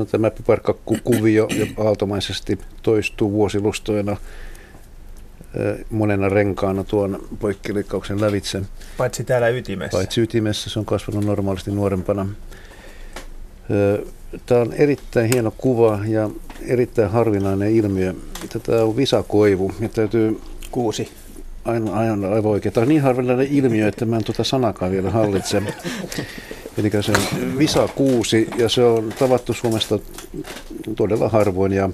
no, tämä piparkakkukuvio aaltomaisesti toistuu vuosilustoina monena renkaana tuon poikkilikkauksen lävitse. Paitsi täällä ytimessä. Paitsi ytimessä, se on kasvanut normaalisti nuorempana. Tämä on erittäin hieno kuva ja erittäin harvinainen ilmiö. Tätä on visakoivu ja täytyy... Kuusi. Aina, aina aivan oikein. Tämä on niin harvinainen ilmiö, että mä en tuota sanakaan vielä hallitse. Eli se on visakuusi ja se on tavattu Suomesta todella harvoin. Ja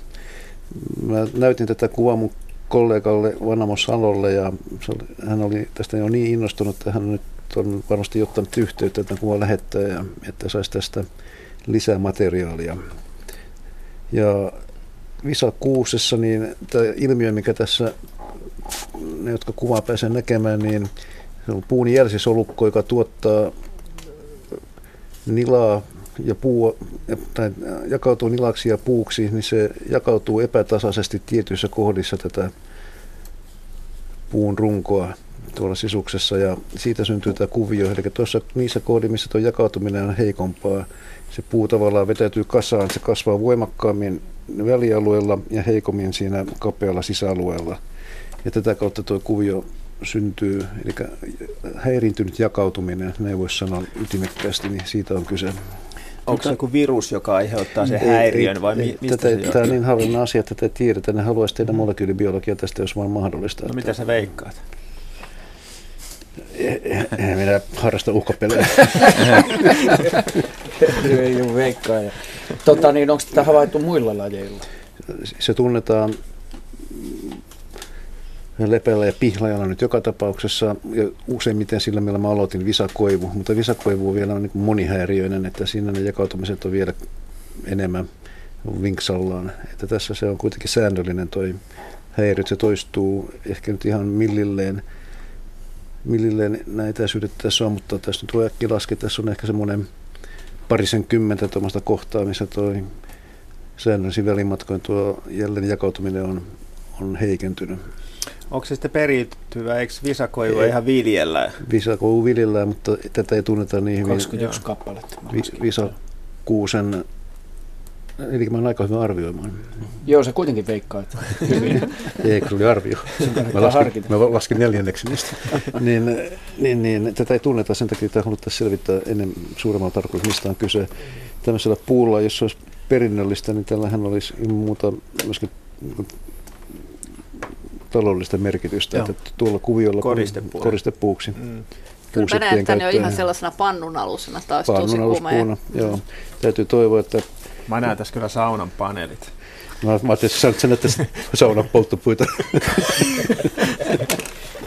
mä näytin tätä kuvaa mun kollegalle Vanamo Salolle ja hän oli tästä jo niin innostunut, että hän nyt on varmasti ottanut yhteyttä, että kuva lähettää ja että saisi tästä lisää materiaalia. Ja Visa kuusessa, niin tämä ilmiö, mikä tässä ne, jotka kuvaa pääsee näkemään, niin se on puun jälsisolukko, joka tuottaa nilaa ja puu, tai jakautuu nilaksi ja puuksi, niin se jakautuu epätasaisesti tietyissä kohdissa tätä puun runkoa tuolla sisuksessa ja siitä syntyy tämä kuvio. Eli tuossa niissä kohdissa, missä tuo jakautuminen on heikompaa, se puu tavallaan vetäytyy kasaan, se kasvaa voimakkaammin välialueella ja heikommin siinä kapealla sisäalueella. Ja tätä kautta tuo kuvio syntyy, eli häiriintynyt jakautuminen, näin voisi sanoa ytimekkäästi, niin siitä on kyse. Onko se joku virus, joka aiheuttaa sen häiriön vai ei, mistä tätä, se Tämä on niin harvinainen asia, että tätä tiedetään. Ne haluaisi tehdä molekyylibiologia tästä, jos vaan mahdollista. No mitä sä veikkaat? En minä harrasta uhkapelejä. ei ole veikkaaja. Tota, niin onko tätä havaittu muilla lajeilla? Se tunnetaan lepeällä ja pihlajalla nyt joka tapauksessa, ja useimmiten sillä, millä mä aloitin visakoivu, mutta visakoivu on vielä niin monihäiriöinen, että siinä ne jakautumiset on vielä enemmän vinksallaan. Että tässä se on kuitenkin säännöllinen toi häiriö, se toistuu ehkä nyt ihan millilleen, millilleen näitä etäisyydet tässä on, mutta tässä nyt voi äkki laskea, tässä on ehkä semmoinen parisen kymmentä tuommoista kohtaa, missä toi säännöllisin välimatkoin tuo jälleen jakautuminen on, on heikentynyt. Onko se sitten periytyvä, eikö visakoivu ihan viljellä? Visakoivu viljellään, mutta tätä ei tunneta niin hyvin. 21 kappaletta. Vi, visakuusen, eli mä olen aika hyvin arvioimaan. Joo, se kuitenkin veikkaa, että hyvin. ei, kun se oli arvio. Mä laskin, mä laskin neljänneksi niistä. niin, niin, niin, tätä ei tunneta, sen takia tämä haluttaisiin selvittää ennen suuremmalla tarkoituksella, mistä on kyse. Tämmöisellä puulla, jos se olisi perinnöllistä, niin tällähän olisi muuta myöskin taloudellista merkitystä, Joo. että tuolla kuviolla koristepuuksi. Mm. Kyllä mä näen tämän jo ihan sellaisena pannunalusena taas Pannunalluspuuna, joo. Täytyy toivoa, että... Mä näen tässä kyllä saunan paneelit. Mä, mä ajattelin, että sä näyttäisi saunan polttopuita.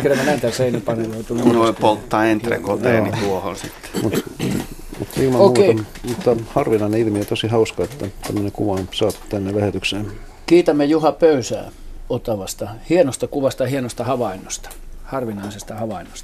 Kyllä mä näen tämän seinäpaneelin. Mun voi polttaa entrekoteeni tuohon sitten. Mut, mutta ilman okay. muuta, mutta harvinainen ilmiö, tosi hauska, että tämmöinen kuva on saatu tänne lähetykseen. Kiitämme Juha Pöysää Otavasta. Hienosta kuvasta ja hienosta havainnosta, harvinaisesta havainnosta.